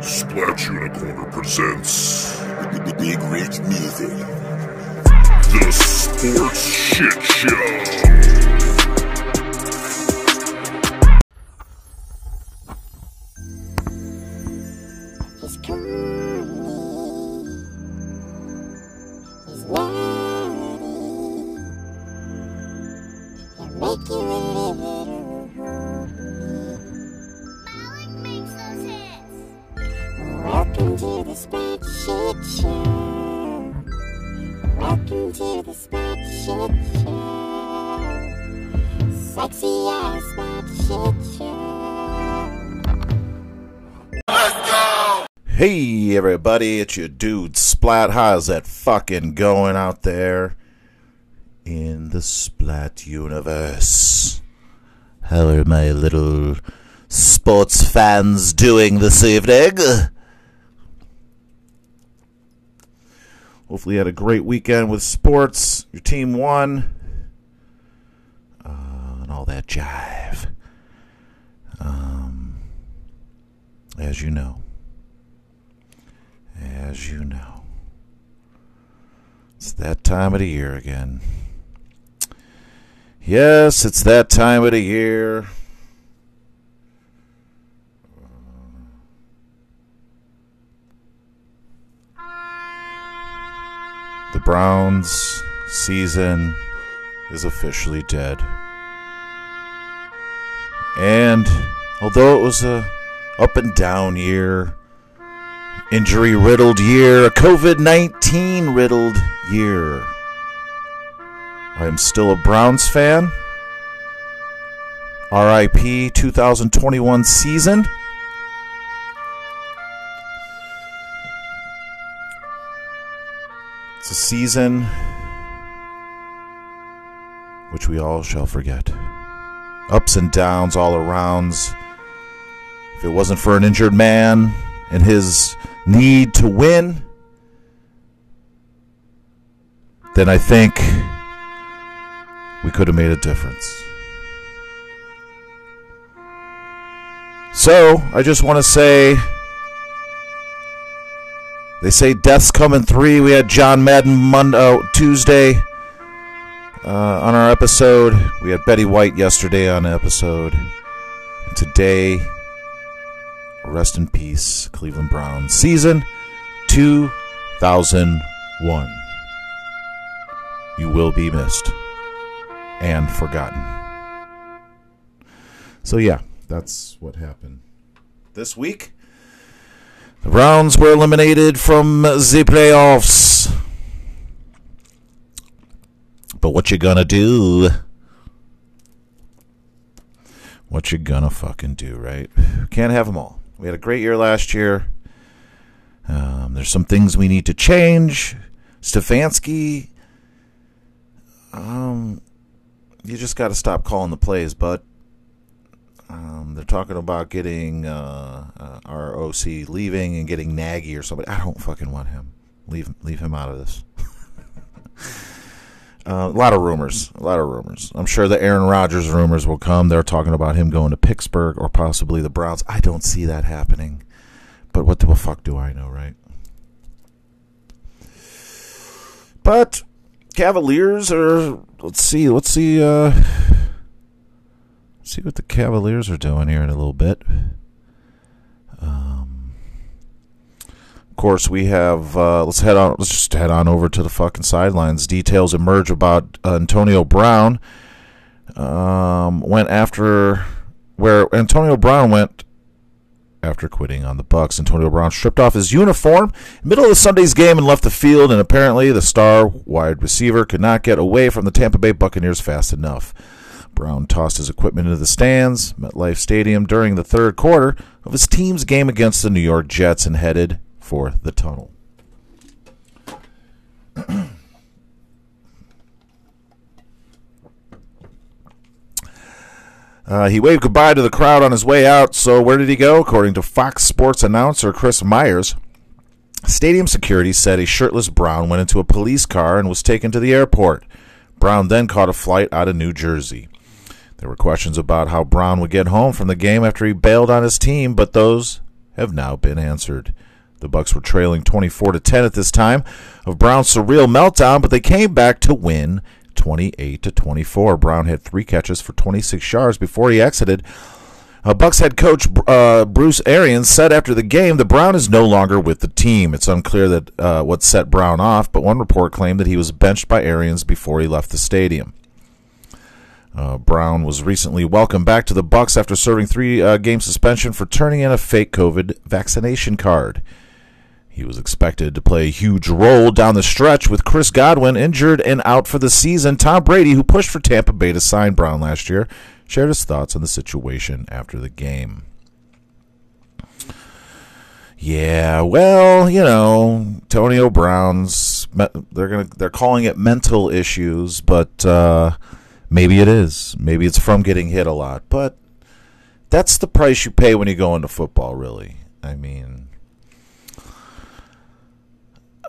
Splat Unicorner presents the Big Rich Music. the Sports Shit Show. Everybody, it's your dude Splat. How's that fucking going out there in the Splat universe? How are my little sports fans doing this evening? Hopefully you had a great weekend with sports. Your team won. Uh, and all that jive. Um, as you know as you know. It's that time of the year again. Yes, it's that time of the year. The Browns season is officially dead. And although it was a up and down year, injury riddled year, a COVID 19 riddled year. I am still a Browns fan. RIP 2021 season. It's a season which we all shall forget. Ups and downs all arounds. If it wasn't for an injured man and his need to win, then I think we could have made a difference. So, I just want to say they say deaths come in three. We had John Madden Monday, uh, Tuesday uh, on our episode. We had Betty White yesterday on episode. Today, rest in peace, Cleveland Browns. Season 2001. You will be missed and forgotten. So, yeah, that's what happened this week. The Browns were eliminated from the playoffs. But what you gonna do? What you gonna fucking do, right? Can't have them all. We had a great year last year. Um, there's some things we need to change. Stefanski, um, you just got to stop calling the plays, bud. Um, they're talking about getting uh, uh, our OC leaving and getting Nagy or somebody. I don't fucking want him. Leave leave him out of this. Uh, a lot of rumors. A lot of rumors. I'm sure the Aaron Rodgers rumors will come. They're talking about him going to Pittsburgh or possibly the Browns. I don't see that happening. But what the fuck do I know, right? But Cavaliers are. Let's see. Let's see. Uh, see what the Cavaliers are doing here in a little bit. Um, course, we have. Uh, let's head on. Let's just head on over to the fucking sidelines. Details emerge about Antonio Brown. Um, went after where Antonio Brown went after quitting on the Bucks. Antonio Brown stripped off his uniform middle of Sunday's game and left the field. And apparently, the star wide receiver could not get away from the Tampa Bay Buccaneers fast enough. Brown tossed his equipment into the stands, MetLife Stadium, during the third quarter of his team's game against the New York Jets and headed for the tunnel. Uh, he waved goodbye to the crowd on his way out. So, where did he go? According to Fox Sports announcer Chris Myers, stadium security said a shirtless Brown went into a police car and was taken to the airport. Brown then caught a flight out of New Jersey. There were questions about how Brown would get home from the game after he bailed on his team, but those have now been answered. The Bucks were trailing 24 to 10 at this time of Brown's surreal meltdown, but they came back to win 28 to 24. Brown had three catches for 26 yards before he exited. Uh, Bucks head coach uh, Bruce Arians said after the game that Brown is no longer with the team. It's unclear that uh, what set Brown off, but one report claimed that he was benched by Arians before he left the stadium. Uh, Brown was recently welcomed back to the Bucks after serving three uh, game suspension for turning in a fake COVID vaccination card. He was expected to play a huge role down the stretch with Chris Godwin injured and out for the season. Tom Brady, who pushed for Tampa Bay to sign Brown last year, shared his thoughts on the situation after the game. Yeah, well, you know, Antonio Brown's they're gonna they're calling it mental issues, but uh, maybe it is. Maybe it's from getting hit a lot, but that's the price you pay when you go into football. Really, I mean,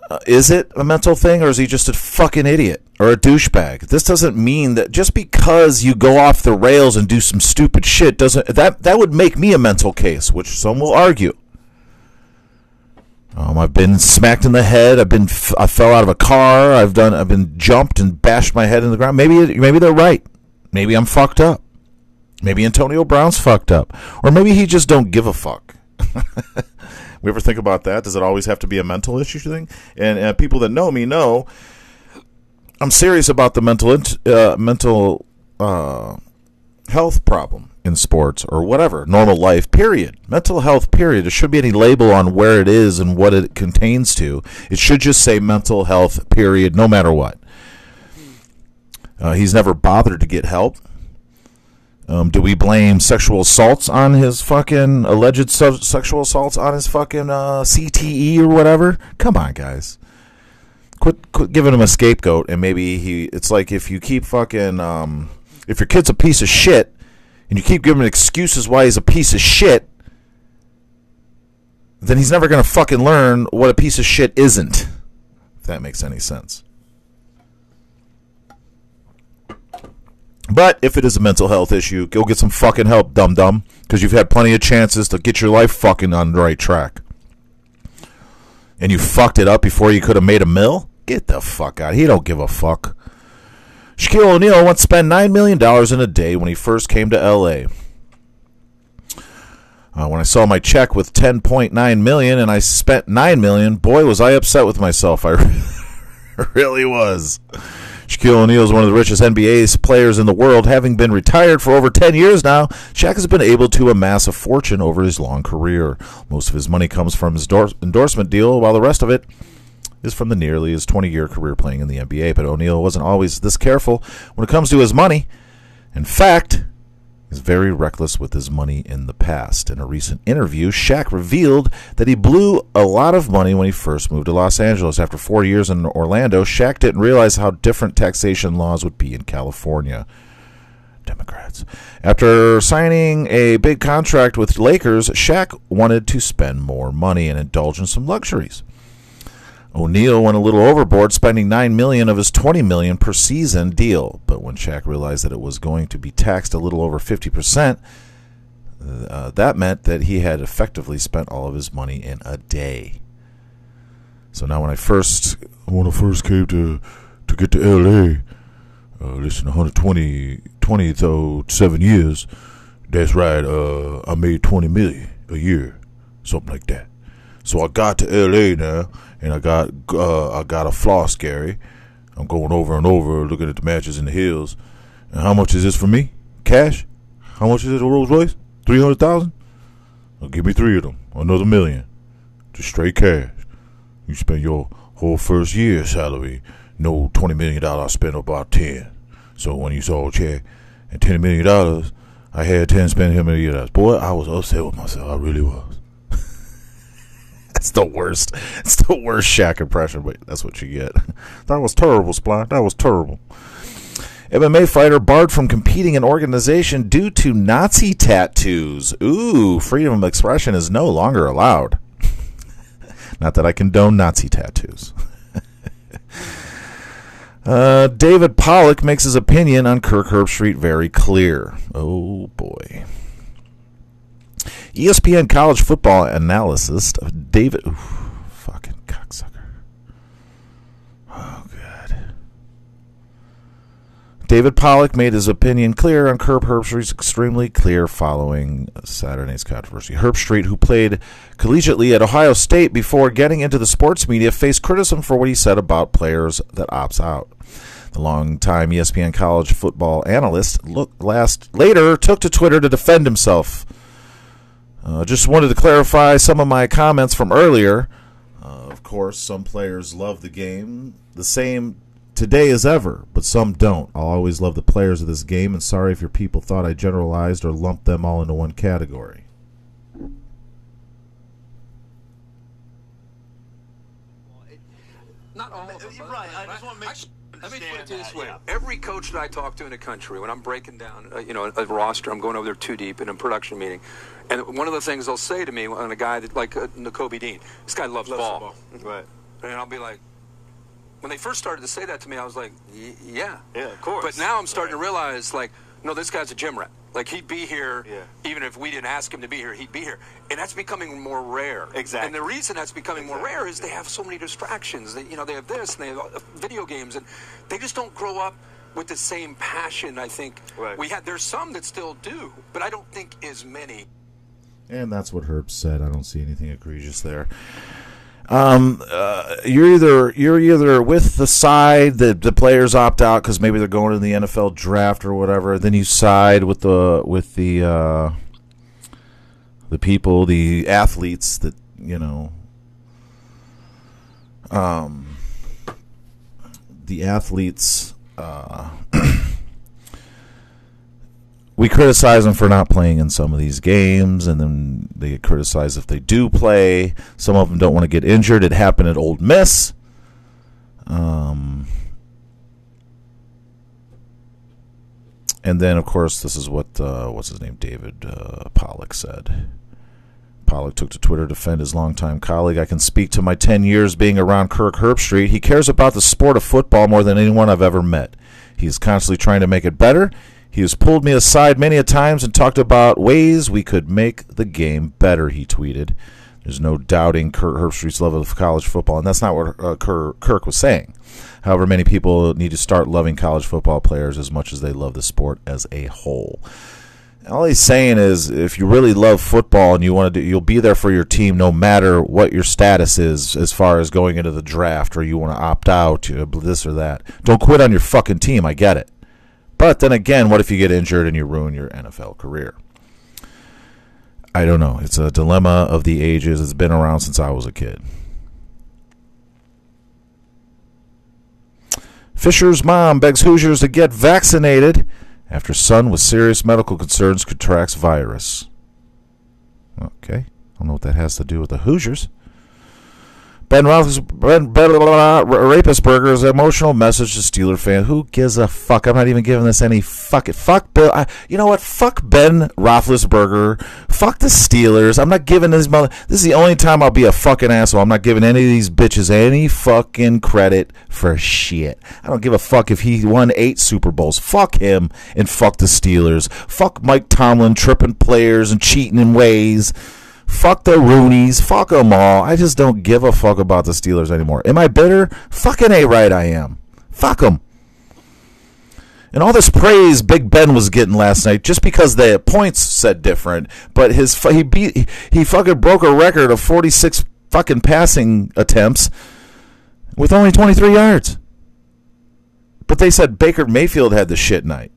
uh, is it a mental thing or is he just a fucking idiot or a douchebag? This doesn't mean that just because you go off the rails and do some stupid shit doesn't that that would make me a mental case, which some will argue. Um, I've been smacked in the head. I've been I fell out of a car. I've done I've been jumped and bashed my head in the ground. Maybe maybe they're right. Maybe I'm fucked up. Maybe Antonio Brown's fucked up, or maybe he just don't give a fuck. We ever think about that? Does it always have to be a mental issue thing? And people that know me know I'm serious about the mental uh, mental uh, health problem in sports or whatever normal life. Period. Mental health. Period. There should be any label on where it is and what it contains to. It should just say mental health. Period. No matter what. Uh, he's never bothered to get help. Um, do we blame sexual assaults on his fucking alleged su- sexual assaults on his fucking uh, CTE or whatever? Come on, guys. Quit, quit giving him a scapegoat, and maybe he. It's like if you keep fucking. Um, if your kid's a piece of shit, and you keep giving excuses why he's a piece of shit, then he's never gonna fucking learn what a piece of shit isn't. If that makes any sense. But if it is a mental health issue, go get some fucking help, dum dum, because you've had plenty of chances to get your life fucking on the right track. And you fucked it up before you could have made a mill? Get the fuck out. He don't give a fuck. Shaquille O'Neal once spent $9 million in a day when he first came to LA. Uh, when I saw my check with 10.9 million and I spent 9 million, boy was I upset with myself. I really was. Shaquille O'Neal is one of the richest NBA players in the world. Having been retired for over 10 years now, Shaq has been able to amass a fortune over his long career. Most of his money comes from his endorsement deal, while the rest of it is from the nearly his 20 year career playing in the NBA. But O'Neal wasn't always this careful when it comes to his money. In fact, is very reckless with his money in the past. In a recent interview, Shaq revealed that he blew a lot of money when he first moved to Los Angeles. After four years in Orlando, Shaq didn't realize how different taxation laws would be in California. Democrats. After signing a big contract with Lakers, Shaq wanted to spend more money and indulge in some luxuries. O'Neal went a little overboard, spending nine million of his twenty million per season deal. But when Shaq realized that it was going to be taxed a little over fifty percent, uh, that meant that he had effectively spent all of his money in a day. So now, when I first when I first came to to get to L.A., uh, listen, 120 20 though seven years. That's right. Uh, I made twenty million a year, something like that. So I got to L.A. now and I got uh, I got a floss, Gary. I'm going over and over looking at the matches in the hills. And how much is this for me? Cash? How much is it a Rolls Royce? Three hundred thousand? Well, give me three of them. Another million. Just straight cash. You spend your whole first year salary. No twenty million dollars. Spent about ten. So when you saw a check and ten million dollars, I had ten spent him a year. Boy, I was upset with myself. I really was. That's the worst. It's the worst Shaq impression, but that's what you get. That was terrible, Splat. That was terrible. MMA fighter barred from competing in organization due to Nazi tattoos. Ooh, freedom of expression is no longer allowed. Not that I condone Nazi tattoos. uh, David Pollack makes his opinion on Kirk Herbstreit very clear. Oh boy. ESPN college football analyst David. fucking cocksucker. Oh, God. David Pollack made his opinion clear on Herb Herbstreit's extremely clear following Saturday's controversy. Herbstreit, who played collegiately at Ohio State before getting into the sports media, faced criticism for what he said about players that opts out. The longtime ESPN college football analyst look, last later took to Twitter to defend himself. Uh, just wanted to clarify some of my comments from earlier. Uh, of course, some players love the game the same today as ever, but some don't. I'll always love the players of this game, and sorry if your people thought I generalized or lumped them all into one category. Not all of them. but- Right, I just wanna make I- sure you Let me put it this way: yeah. every coach that I talk to in the country, when I'm breaking down, uh, you know, a roster, I'm going over there too deep in a production meeting, and one of the things they'll say to me on a guy that like uh, Nakobe Dean, this guy loves, ball. Right. and I'll be like, when they first started to say that to me, I was like, y- yeah, Yeah, of course. But now I'm starting Right. to realize, like, no, this guy's a gym rat. Like he'd be here, Yeah. even if we didn't ask him to be here, he'd be here, and that's becoming more rare. Exactly. And the reason that's becoming more rare is they have so many distractions. They, you know, they have this and they have uh, video games, and they just don't grow up with the same passion. I think Right. we had. There's some that still do, but I don't think as many. And that's what Herb said. I don't see anything egregious there. Um, uh, you're either you're either with the side that the players opt out because maybe they're going to the NFL draft or whatever. Then you side with the with the uh, the people, the athletes that you know. Um, the athletes. Uh, we criticize them for not playing in some of these games, and then they get criticized if they do play. Some of them don't want to get injured. It happened at Ole Miss. Um, and then, of course, this is what uh, what's his name, David uh, Pollack said. Pollack took to Twitter to defend his longtime colleague. I can speak to my 10 years being around Kirk Herbstreit. He cares about the sport of football more than anyone I've ever met. He is constantly trying to make it better. He has pulled me aside many a times and talked about ways we could make the game better, he tweeted. There's no doubting Kirk Herbstreit's love of college football, and that's not what uh, Kirk, Kirk was saying. However, many people need to start loving college football players as much as they love the sport as a whole. All he's saying is, if you really love football and you want to do, you'll be there for your team no matter what your status is as far as going into the draft or you want to opt out, this or that. Don't quit on your fucking team. I get it. But then again, what if you get injured and you ruin your NFL career? I don't know. It's a dilemma of the ages. It's been around since I was a kid. Fisher's mom begs Hoosiers to get vaccinated after son with serious medical concerns contracts virus. Okay. I don't know what that has to do with the Hoosiers. Ben Roethlisberger, ben, ben, emotional message to Steeler fans. Who gives a fuck? I'm not even giving this any fuck it. Fuck Bill. I, you know what? Fuck Ben Roethlisberger. Fuck the Steelers. I'm not giving this mother. This is the only time I'll be a fucking asshole. I'm not giving any of these bitches any fucking credit for shit. I don't give a fuck if he won eight Super Bowls. Fuck him and fuck the Steelers. Fuck Mike Tomlin tripping players and cheating in ways. Fuck the Rooneys. Fuck them all. I just don't give a fuck about the Steelers anymore. Am I bitter? Fucking A right I am. Fuck them. And all this praise Big Ben was getting last night just because the points said different, but his he beat he fucking broke a record of 46 fucking passing attempts with only 23 yards. But they said Baker Mayfield had the shit night.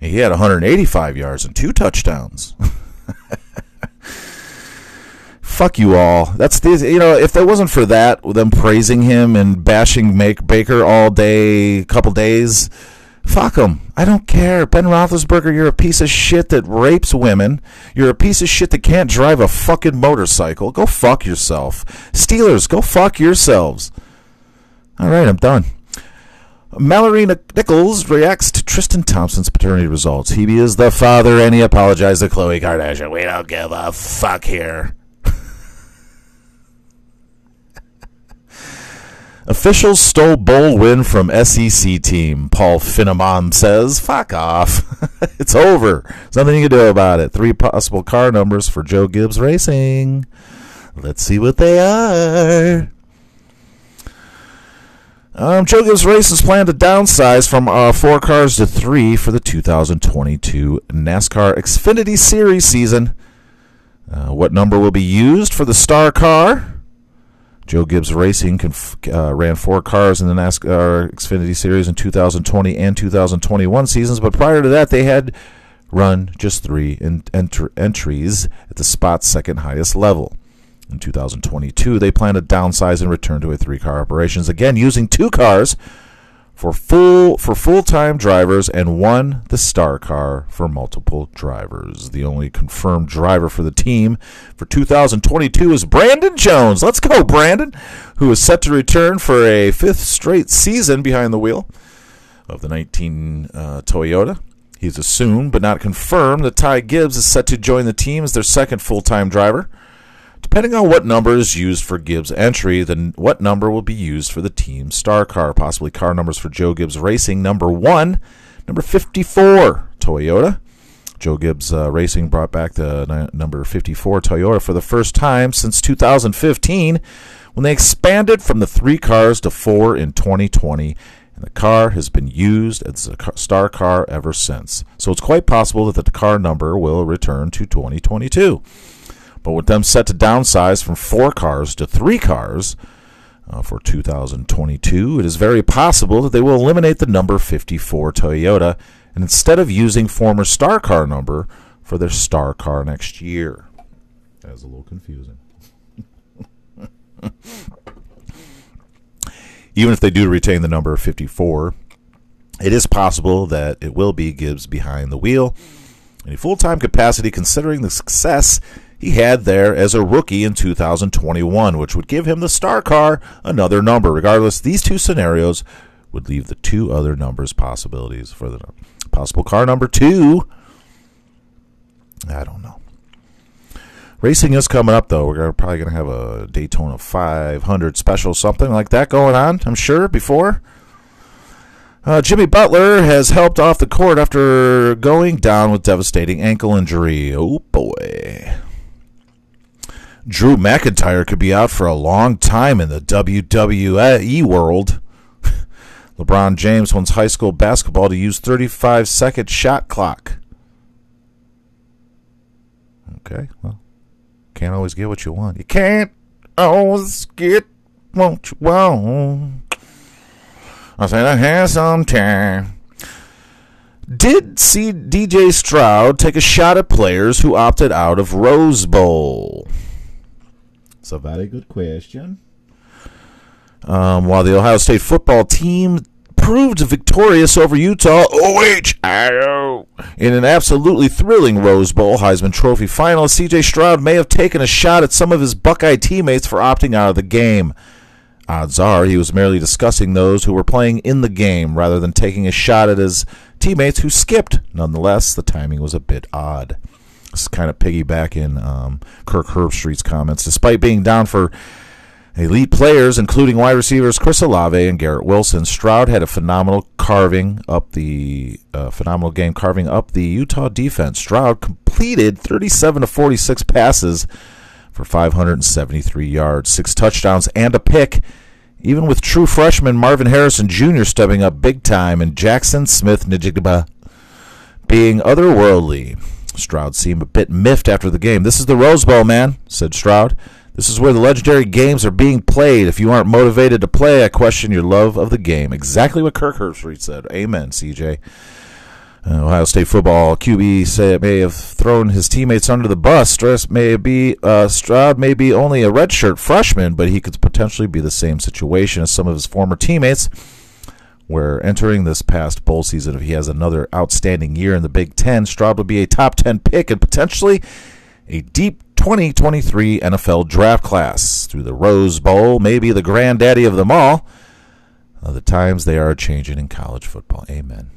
He had 185 yards and two touchdowns. fuck you all. That's the you know if it wasn't for that, them praising him and bashing make Baker all day, couple days, fuck him. I don't care. Ben Roethlisberger, you're a piece of shit that rapes women. You're a piece of shit that can't drive a fucking motorcycle. Go fuck yourself. Steelers, go fuck yourselves. All right, I'm done. Maralee Nic- Nichols reacts to Tristan Thompson's paternity results. He is the father, and he apologized to Khloe Kardashian. We don't give a fuck here. Officials stole bowl win from SEC team. Paul Finebaum says, "Fuck off! it's over. There's nothing you can do about it." Three possible car numbers for Joe Gibbs Racing. Let's see what they are. Um, Joe Gibbs Racing's plan to downsize from uh, four cars to three for the 2022 NASCAR Xfinity Series season. Uh, what number will be used for the star car? Joe Gibbs Racing conf- uh, ran four cars in the NASCAR Xfinity Series in 2020 and 2021 seasons, but prior to that, they had run just three in- enter- entries at the spot's second highest level. In 2022, they plan to downsize and return to a three-car operations again, using two cars for full for full-time drivers and one the star car for multiple drivers. The only confirmed driver for the team for 2022 is Brandon Jones. Let's go, Brandon, who is set to return for a fifth straight season behind the wheel of the 19 uh, Toyota. He's assumed but not confirmed that Ty Gibbs is set to join the team as their second full-time driver. Depending on what number is used for Gibbs' entry, then what number will be used for the team's star car. Possibly car numbers for Joe Gibbs Racing. Number one, number 54, Toyota. Joe Gibbs uh, Racing brought back the number 54 Toyota for the first time since 2015 when they expanded from the three cars to four in 2020. And the car has been used as a star car ever since. So it's quite possible that the car number will return to 2022. But with them set to downsize from four cars to three cars uh, for 2022, it is very possible that they will eliminate the number 54 Toyota and instead of using former star car number for their star car next year. That is a little confusing. Even if they do retain the number 54, it is possible that it will be Gibbs behind the wheel in a full time capacity considering the success he had there as a rookie in 2021, which would give him the star car another number. Regardless, these two scenarios would leave the two other numbers possibilities for the possible car number two. I don't know. Racing is coming up though. We're probably going to have a Daytona 500 special, something like that going on. I'm sure before. Uh, Jimmy Butler has helped off the court after going down with devastating ankle injury. Oh boy. Drew McIntyre could be out for a long time in the WWE world. LeBron James wants high school basketball to use 35 second shot clock. Okay, well, can't always get what you want. You can't always get what you want. I said I had some time. Did see CJ Stroud take a shot at players who opted out of Rose Bowl? A very good question. Um, while the Ohio State football team proved victorious over Utah, OHIO, in an absolutely thrilling Rose Bowl Heisman Trophy final, CJ Stroud may have taken a shot at some of his Buckeye teammates for opting out of the game. Odds are he was merely discussing those who were playing in the game rather than taking a shot at his teammates who skipped. Nonetheless, the timing was a bit odd. Is kind of piggybacking um, Kirk Herbstreit's comments. Despite being down for elite players, including wide receivers Chris Olave and Garrett Wilson, Stroud had a phenomenal carving up the uh, phenomenal game carving up the Utah defense. Stroud completed 37 to 46 passes for 573 yards, six touchdowns, and a pick. Even with true freshman Marvin Harrison Jr. stepping up big time and Jaxon Smith Njigba being otherworldly. Stroud seemed a bit miffed after the game. This is the Rose Bowl, man, said Stroud. This is where the legendary games are being played. If you aren't motivated to play, I question your love of the game. Exactly what Kirk Herbstreit said. Amen, CJ. Uh, Ohio State football QB say may have thrown his teammates under the bus. Stress may be uh, Stroud may be only a redshirt freshman, but he could potentially be the same situation as some of his former teammates. Where entering this past bowl season, if he has another outstanding year in the Big Ten, Stroud would be a top ten pick and potentially a deep 2023 NFL draft class. Through the Rose Bowl, maybe the granddaddy of them all. Uh, the times they are changing in college football. Amen.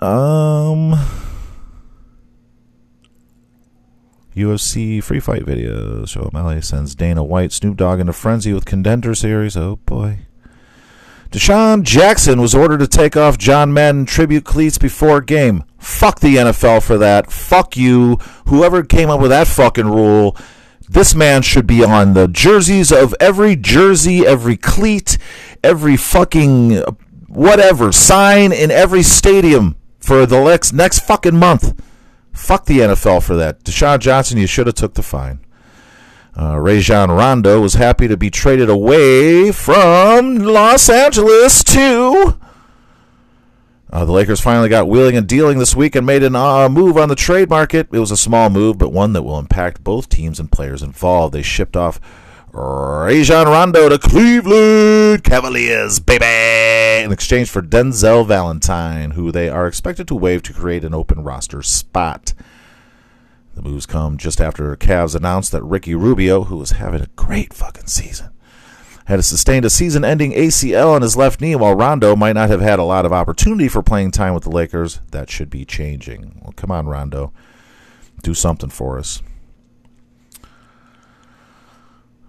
Um, UFC free fight videos. Show O'Malley sends Dana White, Snoop Dogg into frenzy with contender series. Oh boy. DeSean Jackson was ordered to take off John Madden tribute cleats before game. Fuck the NFL for that. Fuck you. Whoever came up with that fucking rule. This man should be on the jerseys of every jersey, every cleat, every fucking whatever sign in every stadium for the next next fucking month. Fuck the NFL for that. DeSean Johnson, you should have took the fine. Uh, Rajon Rondo was happy to be traded away from Los Angeles to. Uh, the Lakers finally got wheeling and dealing this week and made a uh, move on the trade market. It was a small move, but one that will impact both teams and players involved. They shipped off Rajon Rondo to Cleveland Cavaliers, baby, in exchange for Denzel Valentine, who they are expected to waive to create an open roster spot. The moves come just after Cavs announced that Ricky Rubio, who was having a great fucking season, had sustained a season ending ACL on his left knee, while Rondo might not have had a lot of opportunity for playing time with the Lakers. That should be changing. Well, come on, Rondo. Do something for us.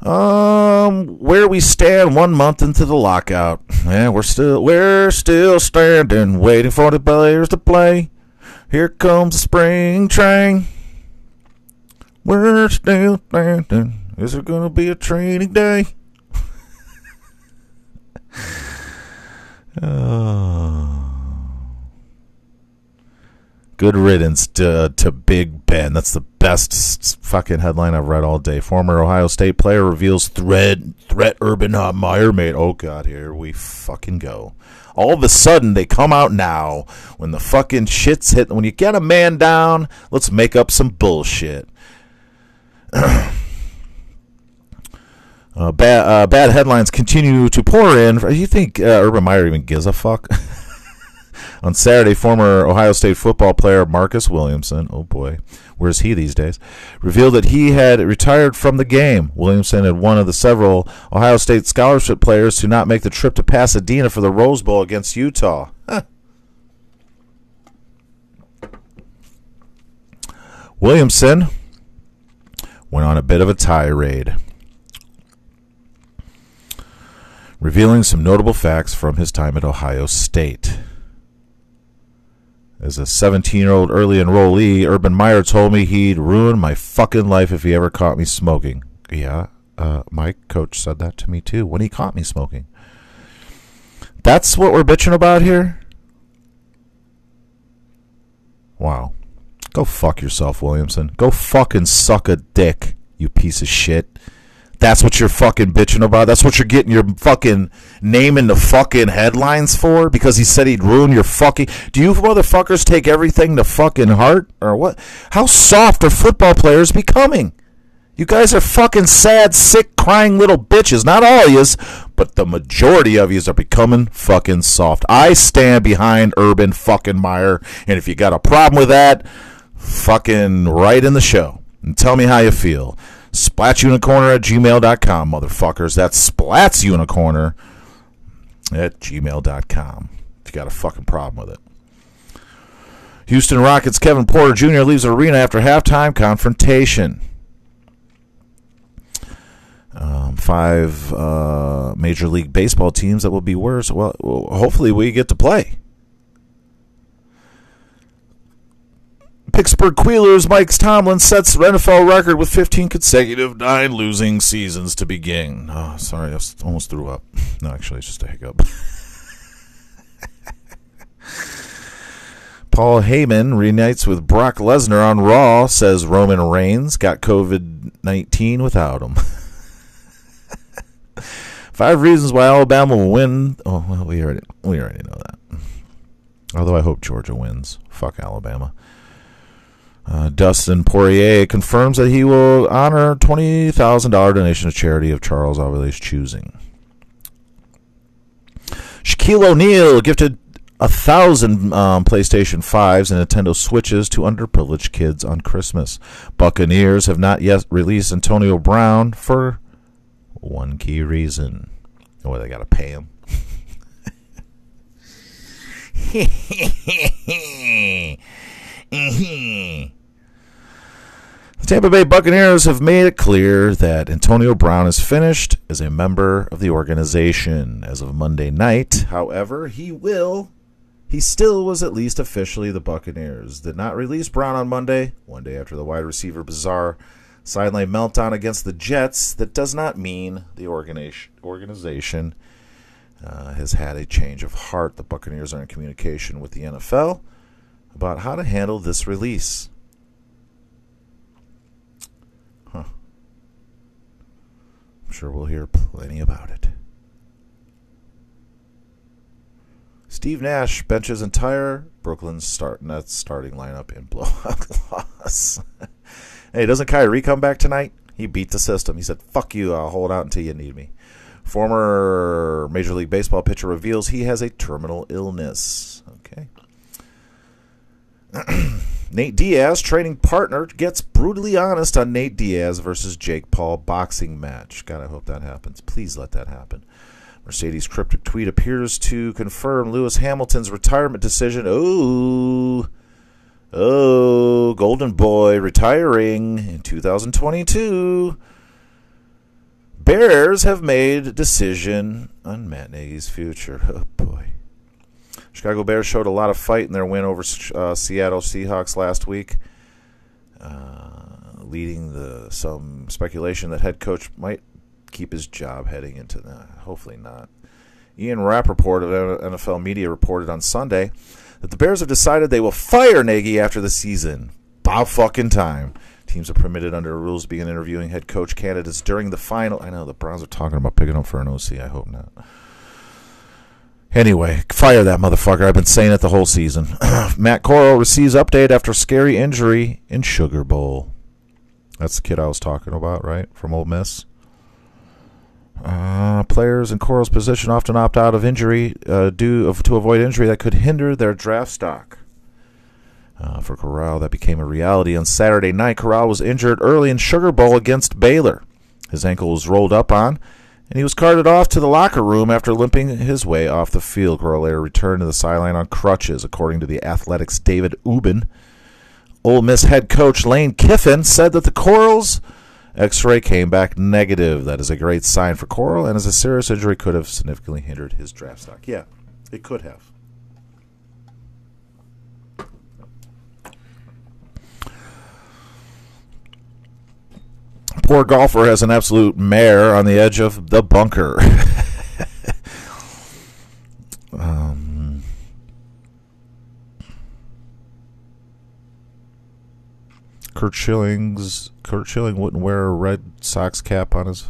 Um, where we stand one month into the lockout. Yeah, we're still we're still standing, waiting for the players to play. Here comes the spring train. We're still standing. Is it gonna be a training day? oh. Good riddance to, to Big Ben. That's the best fucking headline I've read all day. Former Ohio State player reveals threat threat Urban Meyer made. Oh god, here we fucking go. All of a sudden they come out now when the fucking shit's hit. When you get a man down, let's make up some bullshit. Uh, bad, uh, bad headlines continue to pour in. Do you think uh, Urban Meyer even gives a fuck? On Saturday, former Ohio State football player Marcus Williamson, oh boy, where's he these days, revealed that he had retired from the game. Williamson had one of the several Ohio State scholarship players to not make the trip to Pasadena for the Rose Bowl against Utah. Huh. Williamson went on a bit of a tirade, revealing some notable facts from his time at Ohio State. As a 17 year old early enrollee, Urban Meyer told me he'd ruin my fucking life if he ever caught me smoking. Yeah, uh, my coach said that to me too when he caught me smoking. That's what we're bitching about here? Wow. Go fuck yourself, Williamson. Go fucking suck a dick, you piece of shit. That's what you're fucking bitching about. That's what you're getting your fucking name in the fucking headlines for because he said he'd ruin your fucking. Do you motherfuckers take everything to fucking heart or what? How soft are football players becoming? You guys are fucking sad, sick, crying little bitches. Not all of yous, but the majority of yous are becoming fucking soft. I stand behind Urban fucking Meyer, and if you got a problem with that, fucking write in the show and tell me how you feel. Splatsunicorner at gmail.com, motherfuckers. That's splatsunicorner at gmail.com. If you got a fucking problem with it. Houston Rockets Kevin Porter Jr. leaves arena after halftime confrontation. Um, five uh, Major League Baseball teams that will be worse. Well, hopefully we get to play. Pittsburgh Queelers Mike Tomlin sets NFL record with 15 consecutive nine losing seasons to begin. Oh, sorry, I almost threw up. No, actually, it's just a hiccup. Paul Heyman reunites with Brock Lesnar on Raw, says Roman Reigns got COVID 19 without him. Five reasons why Alabama will win. Oh, well, we already, we already know that. Although I hope Georgia wins. Fuck Alabama. Uh, Dustin Poirier confirms that he will honor $20,000 donation to charity of Charles Avile's choosing. Shaquille O'Neal gifted a thousand um, PlayStation 5s and Nintendo Switches to underprivileged kids on Christmas. Buccaneers have not yet released Antonio Brown for one key reason. Oh, they got to pay him. The Tampa Bay Buccaneers have made it clear that Antonio Brown is finished as a member of the organization as of Monday night. However, he will. He still was at least officially the Buccaneers. Did not release Brown on Monday, one day after the wide receiver bizarre sideline meltdown against the Jets. That does not mean the organization uh, has had a change of heart. The Buccaneers are in communication with the NFL about how to handle this release. I'm sure we'll hear plenty about it. Steve Nash benches entire Brooklyn start Nets starting lineup in blowout loss. hey, doesn't Kyrie come back tonight? He beat the system. He said, "Fuck you! I'll hold out until you need me." Former Major League Baseball pitcher reveals he has a terminal illness. Okay. Nate Diaz, training partner, gets brutally honest on Nate Diaz versus Jake Paul boxing match. God, I hope that happens. Please let that happen. Mercedes' cryptic tweet appears to confirm Lewis Hamilton's retirement decision. Oh, oh, Golden Boy retiring in 2022. Bears have made decision on Matt Nagy's future. Oh boy. Chicago Bears showed a lot of fight in their win over uh, Seattle Seahawks last week, uh, leading the some speculation that head coach might keep his job heading into the. Hopefully not. Ian Rapoport of NFL Media reported on Sunday that the Bears have decided they will fire Nagy after the season. About fucking time. Teams are permitted under rules to begin interviewing head coach candidates during the final. I know the Browns are talking about picking up for an OC. I hope not. Anyway, fire that motherfucker. I've been saying it the whole season. Matt Corral receives update after scary injury in Sugar Bowl. That's the kid I was talking about, right? From Ole Miss. Uh, players in Corral's position often opt out of injury uh, due of, to avoid injury that could hinder their draft stock. Uh, for Corral, that became a reality on Saturday night. Corral was injured early in Sugar Bowl against Baylor. His ankle was rolled up on, and he was carted off to the locker room after limping his way off the field. Corral later returned to the sideline on crutches, according to the Athletics' David Ubben. Ole Miss head coach Lane Kiffin said that the Corral's X-ray came back negative. That is a great sign for Corral, and as a serious injury could have significantly hindered his draft stock. Yeah, it could have. Poor golfer has an absolute mare on the edge of the bunker. um, Curt Schilling's Curt Schilling wouldn't wear a Red Sox cap on his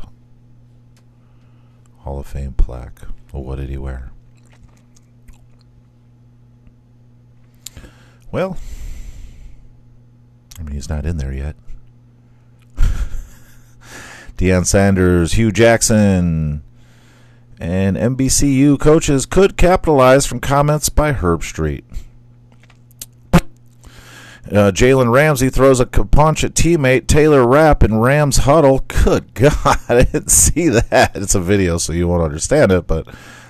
Hall of Fame plaque. Well, what did he wear? Well, I mean, he's not in there yet. Deion Sanders, Hue Jackson, and HBCU coaches could capitalize from comments by Herbstreit. Uh, Jalen Ramsey throws a punch at teammate Taylor Rapp in Rams huddle. Good God, I didn't see that. It's a video, so you won't understand it, but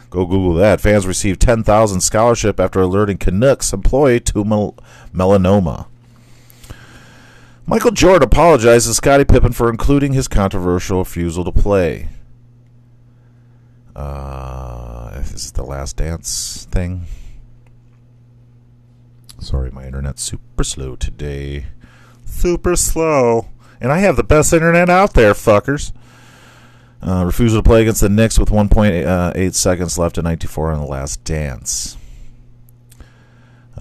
go Google that. Fans received 10000 scholarship after alerting Canucks employee to mel- melanoma. Michael Jordan apologized to Scottie Pippen for including his controversial refusal to play. Uh, is the last dance thing? Sorry, my internet's super slow today. Super slow. And I have the best internet out there, fuckers. Uh, refusal to play against the Knicks with 1.8 seconds left in 94 on the last dance.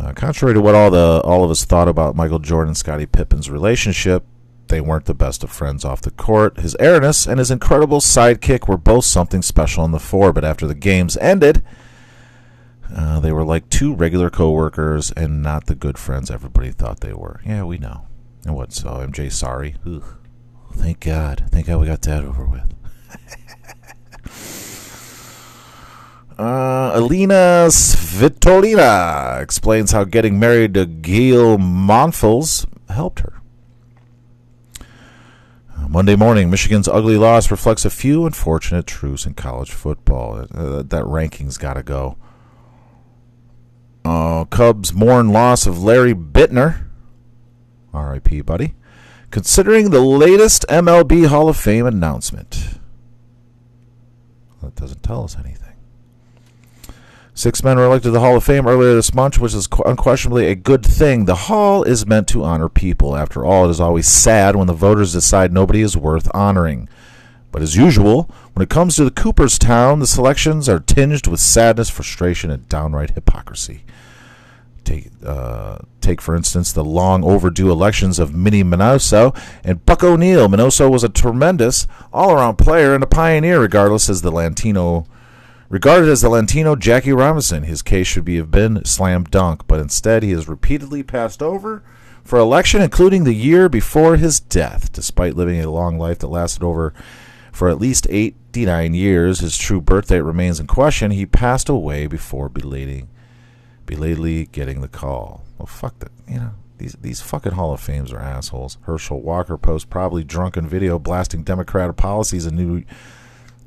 Uh, contrary to what all the all of us thought about Michael Jordan and Scottie Pippen's relationship, they weren't the best of friends off the court. His airness and his incredible sidekick were both something special on the floor, but after the games ended, uh, they were like two regular coworkers and not the good friends everybody thought they were. Yeah, we know. And what? So MJ sorry. Ugh. Thank God. Thank God we got that over with. Uh, Alina Svitolina explains how getting married to Gael Monfils helped her. Uh, Monday morning, Michigan's ugly loss reflects a few unfortunate truths in college football. Uh, that ranking's got to go. Uh, Cubs mourn loss of Larry Biittner. R.I.P., buddy. considering the latest MLB Hall of Fame announcement. That doesn't tell us anything. Six men were elected to the Hall of Fame earlier this month, which is unquestionably a good thing. The Hall is meant to honor people. After all, it is always sad when the voters decide nobody is worth honoring. But as usual, when it comes to the Cooperstown, the selections are tinged with sadness, frustration, and downright hypocrisy. Take, uh, take for instance, the long overdue elections of Minnie Minoso and Buck O'Neil. Minoso was a tremendous all around player and a pioneer, regardless as the Latino. Regarded as the Latino Jackie Robinson, his case should be have been slam dunk, but instead he is repeatedly passed over for election, including the year before his death. Despite living a long life that lasted over for at least 89 years, his true birth date remains in question. He passed away before belating, belatedly getting the call. Well, fuck that. You know, these these fucking Hall of Fames are assholes. Herschel Walker posts probably drunken video blasting Democratic policies in New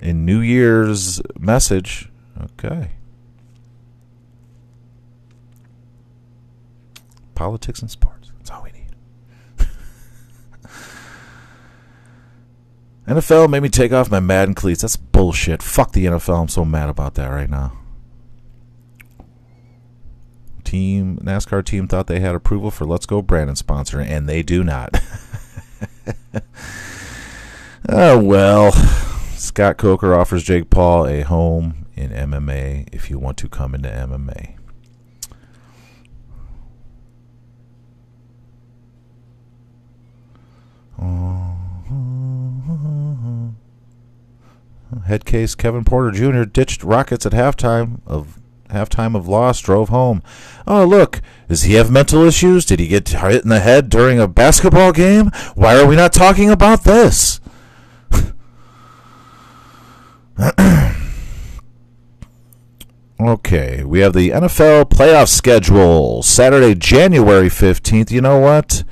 in New Year's message. Okay. Politics and sports. That's all we need. NFL made me take off my Madden cleats. That's bullshit. Fuck the NFL. I'm so mad about that right now. Team NASCAR team thought they had approval for Let's Go Brandon sponsor, and they do not. oh well. Scott Coker offers Jake Paul a home in MMA if you want to come into MMA. Uh-huh. Head case Kevin Porter Jr. ditched Rockets at halftime of halftime of loss, drove home. Oh look, does he have mental issues? Did he get hit in the head during a basketball game? Why are we not talking about this? okay, we have the NFL playoff schedule. Saturday, January 15th. You know what?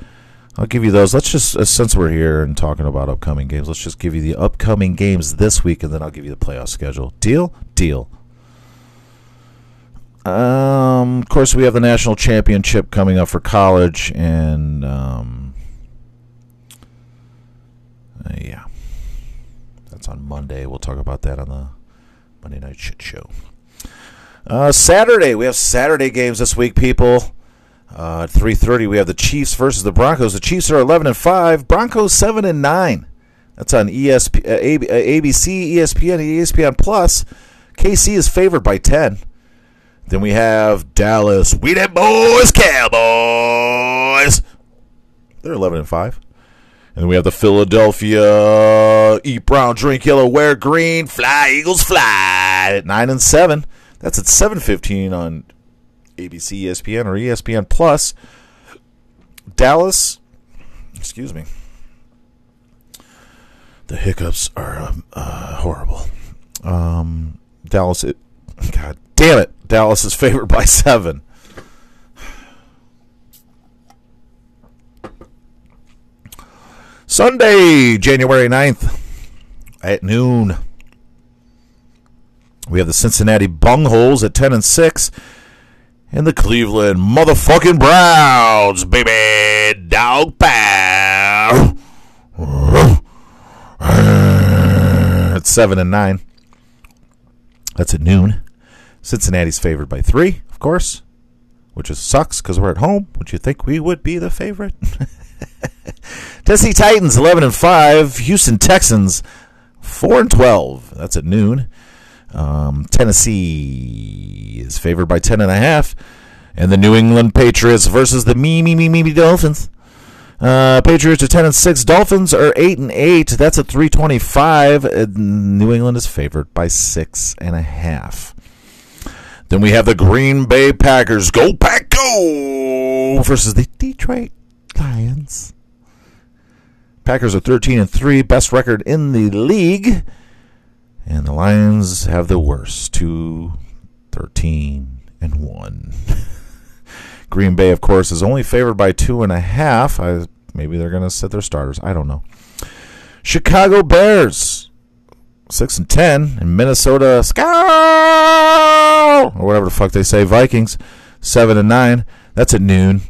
I'll give you those. Let's just, uh, since we're here and talking about upcoming games, let's just give you the upcoming games this week, and then I'll give you the playoff schedule. Deal? Deal. Um, of course, we have the national championship coming up for college, and um, uh, yeah, that's on Monday. We'll talk about that on the Monday Night Shit Show. Uh, Saturday, we have Saturday games this week, people. Uh, at 3:30, we have the Chiefs versus the Broncos. The Chiefs are 11 and five. Broncos 7 and nine. That's on ESP, uh, uh, ABC, ESPN, and ESPN Plus. KC is favored by 10. Then we have Dallas. We them boys, Cowboys. They're 11 and five. And we have the Philadelphia. Eat brown, drink yellow, wear green, fly Eagles, fly at nine and seven. That's at 7:15 on ABC, ESPN, or ESPN Plus. Dallas, excuse me. The hiccups are um, uh, horrible. Um, Dallas, it, God damn it, Dallas is favored by seven. Sunday, January 9th at noon. We have the Cincinnati Bungholes at 10 and 6 and the Cleveland motherfucking Browns, baby. Dog pow. At 7 and 9. That's at noon. Cincinnati's favored by 3, of course, which is sucks because we're at home. Would you think we would be the favorite? Tennessee Titans 11 and 5, Houston Texans 4 and 12. That's at noon. Um, Tennessee is favored by 10 and a half, and the New England Patriots versus the me me me me me Dolphins. Uh, Patriots are 10 and 6. Dolphins are 8 and 8. That's at 325. Uh, New England is favored by six and a half. Then we have the Green Bay Packers. Go Pack Go! Versus the Detroit Lions. Packers are 13 and 3, best record in the league. And the Lions have the worst, 2 13 and 1. Green Bay, of course, is only favored by two and a half. I, maybe they're going to set their starters. I don't know. Chicago Bears, six and ten, and Minnesota Scout or whatever the fuck they say. Vikings, seven and nine. That's at noon.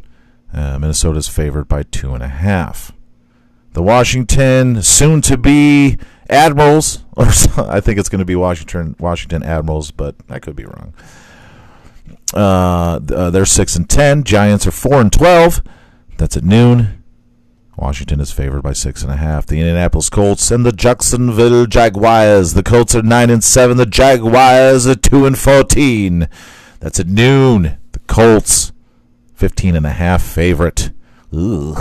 Uh, Minnesota's favored by two and a half. the Washington soon to be Admirals, or I think it's going to be Washington Washington Admirals, but I could be wrong. Uh, uh, they're six and ten. Giants are four and twelve. That's at noon. Washington is favored by six and a half. The Indianapolis Colts and the Jacksonville Jaguars. The Colts are nine and seven. The Jaguars are two and fourteen. That's at noon. The Colts, 15 and a half favorite. Ooh,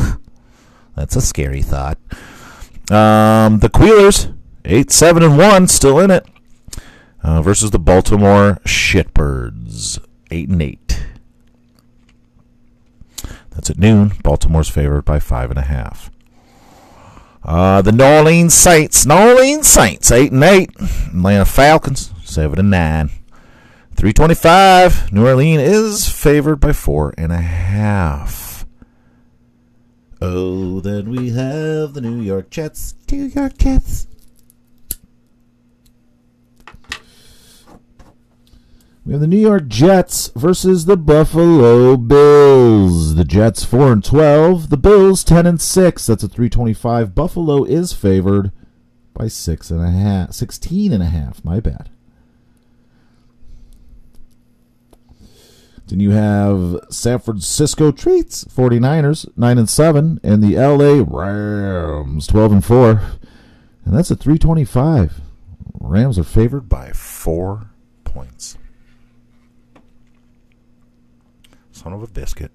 that's a scary thought. Um, the Queelers, eight, seven, and one, still in it. Uh, versus the Baltimore Shitbirds, eight and eight. That's at noon. Baltimore's favored by five and a half. Uh, the New Orleans Saints, New Orleans Saints, eight and eight. Atlanta Falcons, seven and nine. 325. New Orleans is favored by four and a half. Oh, then we have the New York Jets. New York Jets. We have the New York Jets versus the Buffalo Bills. The Jets 4 and 12, the Bills 10 and 6. That's a 325. Buffalo is favored by six and a half, 16 and a half. My bad. Then you have San Francisco Treats, 49ers, 9 and 7, and the LA Rams, 12 and 4. And that's a 325. Rams are favored by 4 points. Son of a biscuit.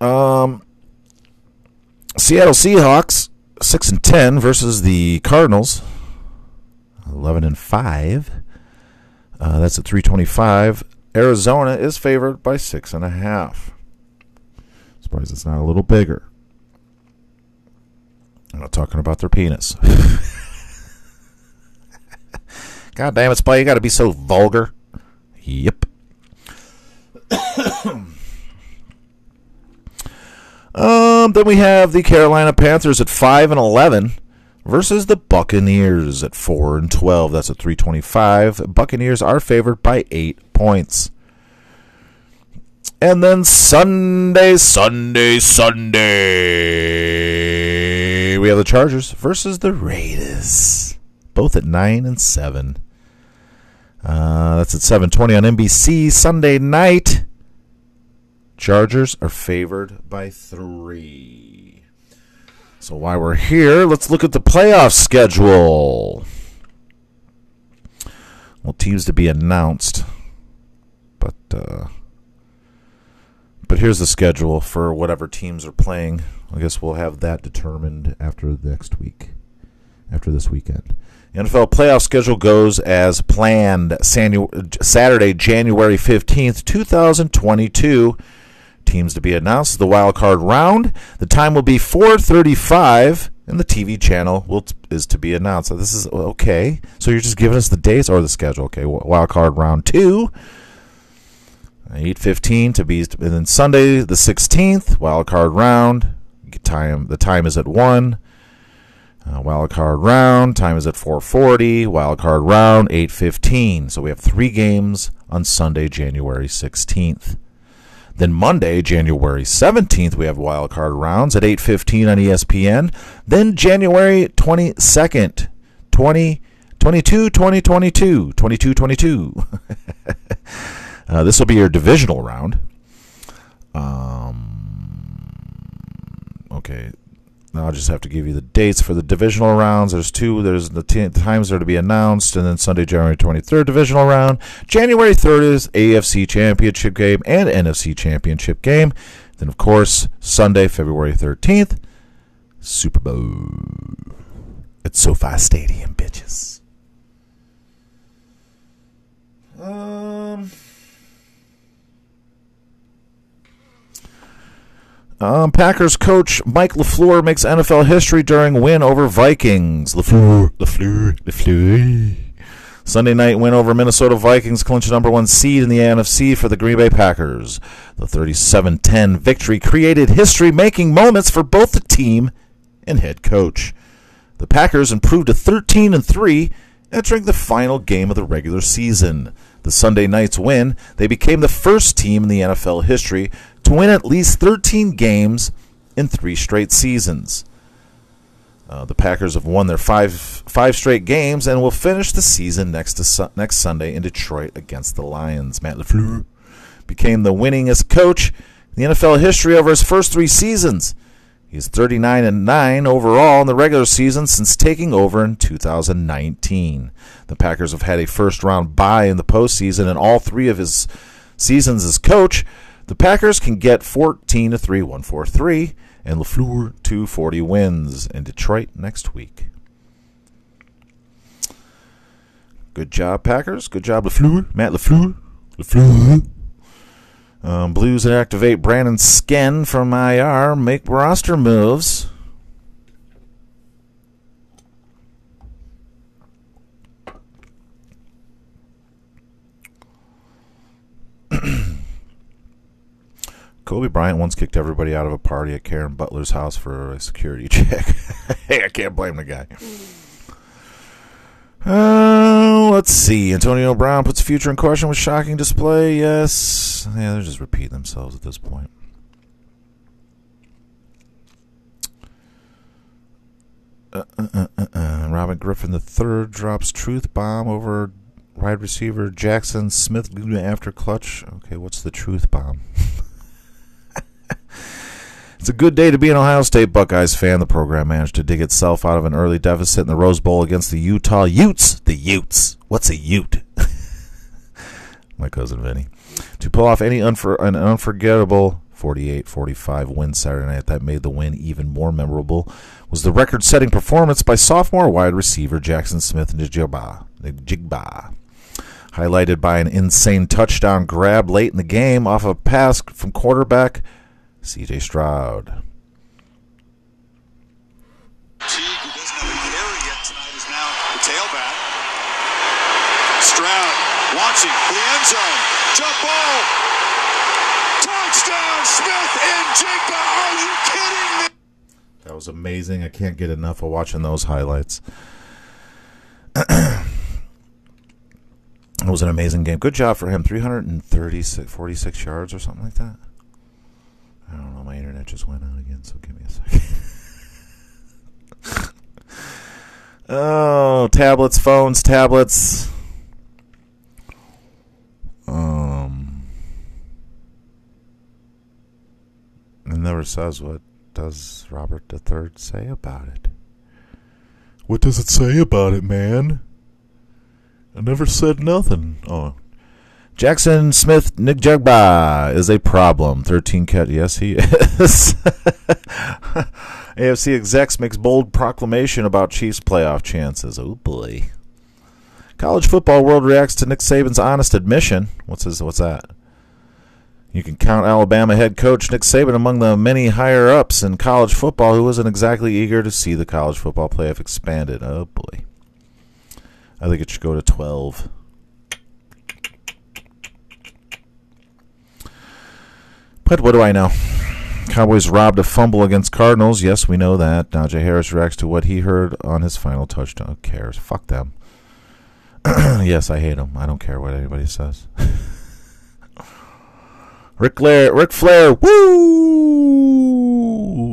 Um Seattle Seahawks, 6 and 10 versus the Cardinals, 11 and 5. Uh, that's at 325. Arizona is favored by six and a half. Surprised it's not a little bigger. I'm not talking about their penis. God damn it, Spy, you gotta be so vulgar. Yep. um, then we have the Carolina Panthers at five and eleven versus the Buccaneers at 4 and 12. That's at 325. Buccaneers are favored by 8 points. And then Sunday, Sunday, Sunday. We have the Chargers versus the Raiders. Both at 9 and 7. Uh, that's at 7:20 on NBC Sunday night. Chargers are favored by 3. So while we're here, let's look at the playoff schedule. Well, teams to be announced, but uh, but here's the schedule for whatever teams are playing. I guess we'll have that determined after next week, after this weekend. The NFL playoff schedule goes as planned. Saturday, January fifteenth, two thousand twenty-two teams to be announced. The wild card round. The time will be 4:35, and the TV channel will is to be announced. So this is okay. So you're just giving us the dates or the schedule. Okay, wild card round two. 8:15 to be, and then Sunday the 16th wild card round. Time the time is at one. Uh, wild card round time is at 4:40. Wild card round 8:15. So we have three games on Sunday, January 16th. Then Monday, January 17th, we have wild card rounds at 8:15 on ESPN. Then January 22nd, 20 22 2022, 22 22. uh, this will be your divisional round. Um okay. I'll just have to give you the dates for the divisional rounds. There's two. There's the, t- the times are to be announced, and then Sunday, January 23rd, divisional round. January 3rd is AFC Championship game and NFC Championship game. Then, of course, Sunday, February 13th, Super Bowl at SoFi Stadium, bitches. Um. Um, Packers coach Mike LaFleur makes NFL history during win over Vikings. LaFleur, LaFleur, LaFleur. Sunday night win over Minnesota Vikings clinch number one seed in the NFC for the Green Bay Packers. The 37-10 victory created history, making moments for both the team and head coach. The Packers improved to 13 and 3 entering the final game of the regular season. The Sunday night's win, they became the first team in the NFL history to win at least 13 games in three straight seasons. Uh, the Packers have won their five five straight games and will finish the season next to su- next Sunday in Detroit against the Lions. Matt Lafleur became the winningest coach in the NFL history over his first three seasons. He's 39 and 9 overall in the regular season since taking over in 2019. The Packers have had a first round bye in the postseason in all three of his seasons as coach. The Packers can get 14 to 3, 143, and LaFleur 240 wins in Detroit next week. Good job, Packers. Good job, LaFleur. Matt LaFleur. LaFleur. Um, Blues activate Brandon Sken from IR. Make roster moves. Kobe Bryant once kicked everybody out of a party at Caron Butler's house for a security check. hey, I can't blame the guy. Uh, let's see. Antonio Brown puts future in question with shocking display. Yes. Yeah, they're just repeating themselves at this point. Uh, uh, uh, uh, uh. Robert Griffin III drops truth bomb over wide receiver Jaxon Smith after clutch. Okay, what's the truth bomb? It's a good day to be an Ohio State Buckeyes fan. The program managed to dig itself out of an early deficit in the Rose Bowl against the Utah Utes. The Utes. What's a Ute? My cousin Vinny. To pull off any unfor- an unforgettable 48-45 win Saturday night that made the win even more memorable was the record-setting performance by sophomore wide receiver Jaxon Smith Njigba. Njigba. Highlighted by an insane touchdown grab late in the game off a pass from quarterback CJ Stroud. Teague, who doesn't have a carry yet tonight, is now the tailback. Stroud launching for the end zone. Jump ball. Touchdown, Smith and Jigba. Are you kidding me? That was amazing. I can't get enough of watching those highlights. It was an amazing game. Good job for him. 336, 46 yards or something like that. I don't know. My internet just went out again, so give me a second. oh, tablets, phones, tablets. Um, it never says what does Robert III say about it. What does it say about it, man? I never said nothing. Oh, Jaxon Smith Nick Jugba is a problem. 13 cat. Yes, he is. AFC execs makes bold proclamation about Chiefs playoff chances. Oh boy. College football world reacts to Nick Saban's honest admission. What's his? What's that? You can count Alabama head coach Nick Saban among the many higher ups in college football who wasn't exactly eager to see the college football playoff expanded. Oh boy. I think it should go to 12. But what do I know? Cowboys robbed a fumble against Cardinals. Yes, we know that. Najee Harris reacts to what he heard on his final touchdown. Who cares? Fuck them. yes, I hate them. I don't care what anybody says. Ric Flair, Ric Flair, woo,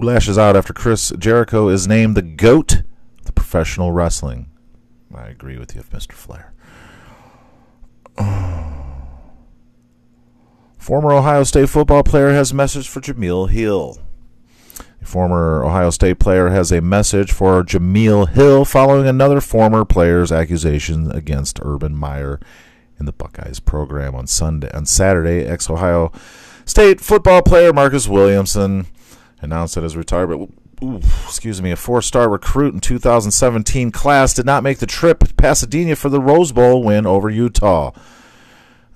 lashes out after Chris Jericho is named the goat of professional wrestling. I agree with you, Mr. Flair. Former Ohio State football player has a message for Jemele Hill. A former Ohio State player has a message for Jemele Hill following another former player's accusation against Urban Meyer in the Buckeyes program on Sunday. On Saturday, ex-Ohio State football player Marcus Williamson announced that his retirement. Ooh, excuse me, a four-star recruit in 2017 class did not make the trip to Pasadena for the Rose Bowl win over Utah.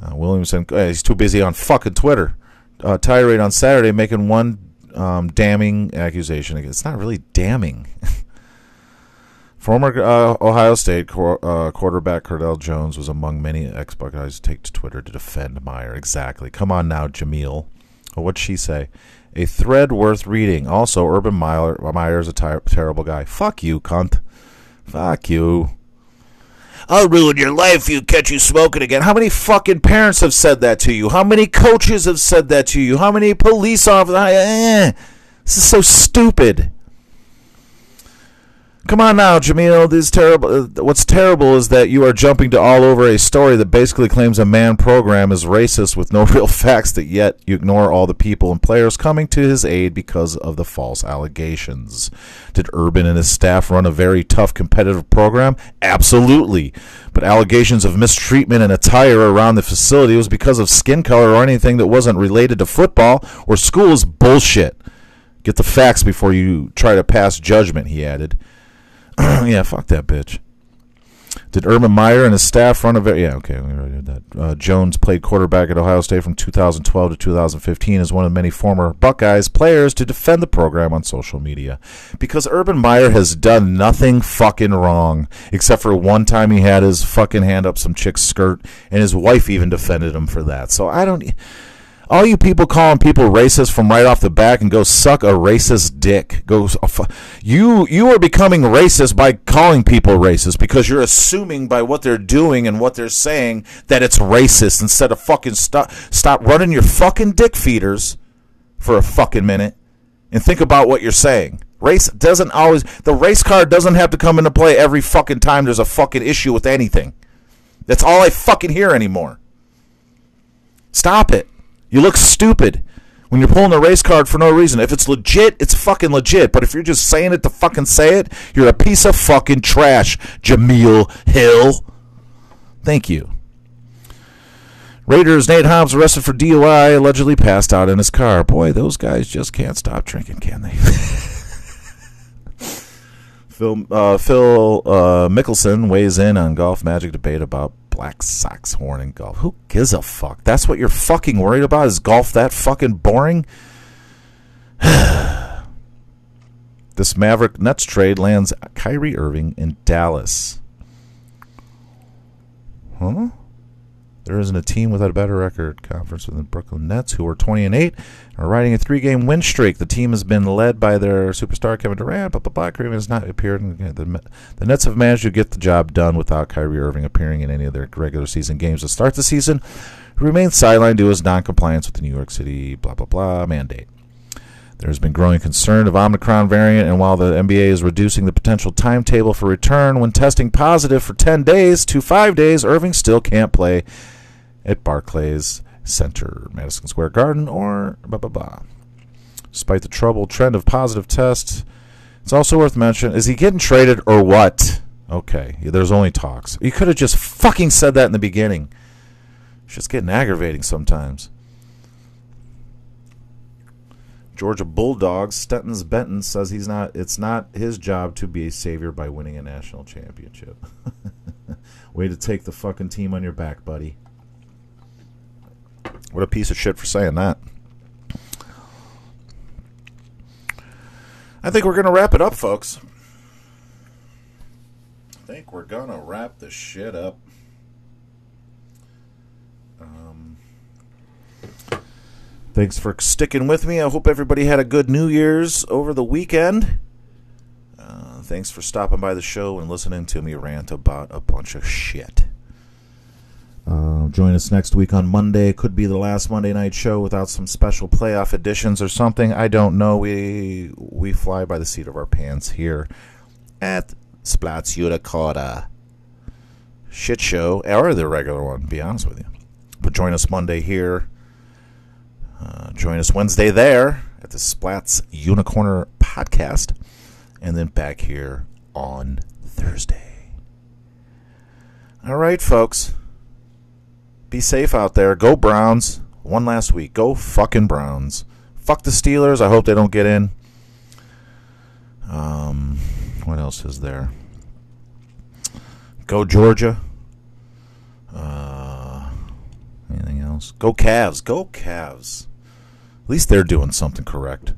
Uh, Williamson, he's too busy on fucking Twitter. Uh, tirade on Saturday making one um, damning accusation. It's not really damning. Former uh, Ohio State qu- uh, quarterback Cardale Jones was among many ex Buckeyes who take to Twitter to defend Meyer. Exactly. Come on now, Jemele. Oh, what'd she say? A thread worth reading. Also, Urban Meyer Meyer's a ter- terrible guy. Fuck you, cunt. Fuck you. I'll ruin your life if you catch you smoking again. How many fucking parents have said that to you? How many coaches have said that to you? How many police officers? Eh, this is so stupid. Come on now, Jemele. This terrible. uh, What's terrible is that you are jumping to all over a story that basically claims a man program is racist with no real facts. That yet you ignore all the people and players coming to his aid because of the false allegations. Did Urban and his staff run a very tough competitive program? Absolutely. But allegations of mistreatment and attire around the facility was because of skin color or anything that wasn't related to football or school is bullshit. Get the facts before you try to pass judgment, he added. yeah, fuck that bitch. Did Urban Meyer and his staff run a very yeah okay we already did that. Uh, Jones played quarterback at Ohio State from 2012 to 2015 as one of many former Buckeyes players to defend the program on social media because Urban Meyer has done nothing fucking wrong except for one time he had his fucking hand up some chick's skirt and his wife even defended him for that. So I don't. All you people calling people racist from right off the back and go suck a racist dick. Go, uh, you you are becoming racist by calling people racist because you're assuming by what they're doing and what they're saying that it's racist instead of fucking stop stop running your fucking dick feeders for a fucking minute and think about what you're saying. Race doesn't always the race card doesn't have to come into play every fucking time there's a fucking issue with anything. That's all I fucking hear anymore. Stop it. You look stupid when you're pulling a race card for no reason. If it's legit, it's fucking legit. But if you're just saying it to fucking say it, you're a piece of fucking trash, Jemele Hill. Thank you. Raiders Nate Hobbs arrested for DUI, allegedly passed out in his car. Boy, those guys just can't stop drinking, can they? Phil uh, Phil uh, Mickelson weighs in on golf magic debate about black socks horn in golf. Who gives a fuck? That's what you're fucking worried about? Is golf that fucking boring? this Maverick Nets trade lands Kyrie Irving in Dallas. Huh? There isn't a team without a better record conference than the Brooklyn Nets, who are 20 and 8, are riding a three-game win streak. The team has been led by their superstar Kevin Durant, but the Black Raven has not appeared. In the, the Nets have managed to get the job done without Kyrie Irving appearing in any of their regular season games to start the season. He remains sidelined due to his non-compliance with the New York City blah blah blah mandate. There's been growing concern of Omicron variant, and while the NBA is reducing the potential timetable for return when testing positive for 10 days to 5 days, Irving still can't play at Barclays Center, Madison Square Garden, or blah blah blah. Despite the troubled trend of positive tests, it's also worth mentioning: is he getting traded or what? Okay, there's only talks. You could have just fucking said that in the beginning. It's just getting aggravating sometimes. Georgia Bulldogs, Stetson Bennett says he's not. It's not his job to be a savior by winning a national championship. Way to take the fucking team on your back, buddy. What a piece of shit for saying that. I think we're going to wrap it up, folks. I think we're going to wrap the shit up. Um, thanks for sticking with me. I hope everybody had a good New Year's over the weekend. Uh, thanks for stopping by the show and listening to me rant about a bunch of shit. Uh, join us next week on Monday. Could be the last Monday night show without some special playoff editions or something. I don't know. We we fly by the seat of our pants here at Splats Unicota. Shit show, or the regular one, be honest with you. But join us Monday here. Uh, join us Wednesday there at the Splats Unicorner podcast. And then back here on Thursday. All right, folks. Be safe out there. Go Browns. One last week. Go fucking Browns. Fuck the Steelers. I hope they don't get in. Um, what else is there? Go Georgia. Uh, anything else? Go Cavs. Go Cavs. At least they're doing something correct.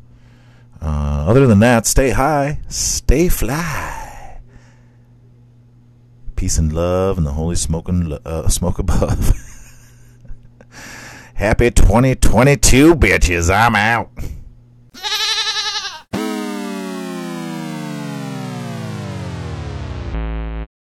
Uh, other than that, stay high, stay fly. Peace and love and the holy smoking uh, smoke above. Happy 2022, bitches. I'm out.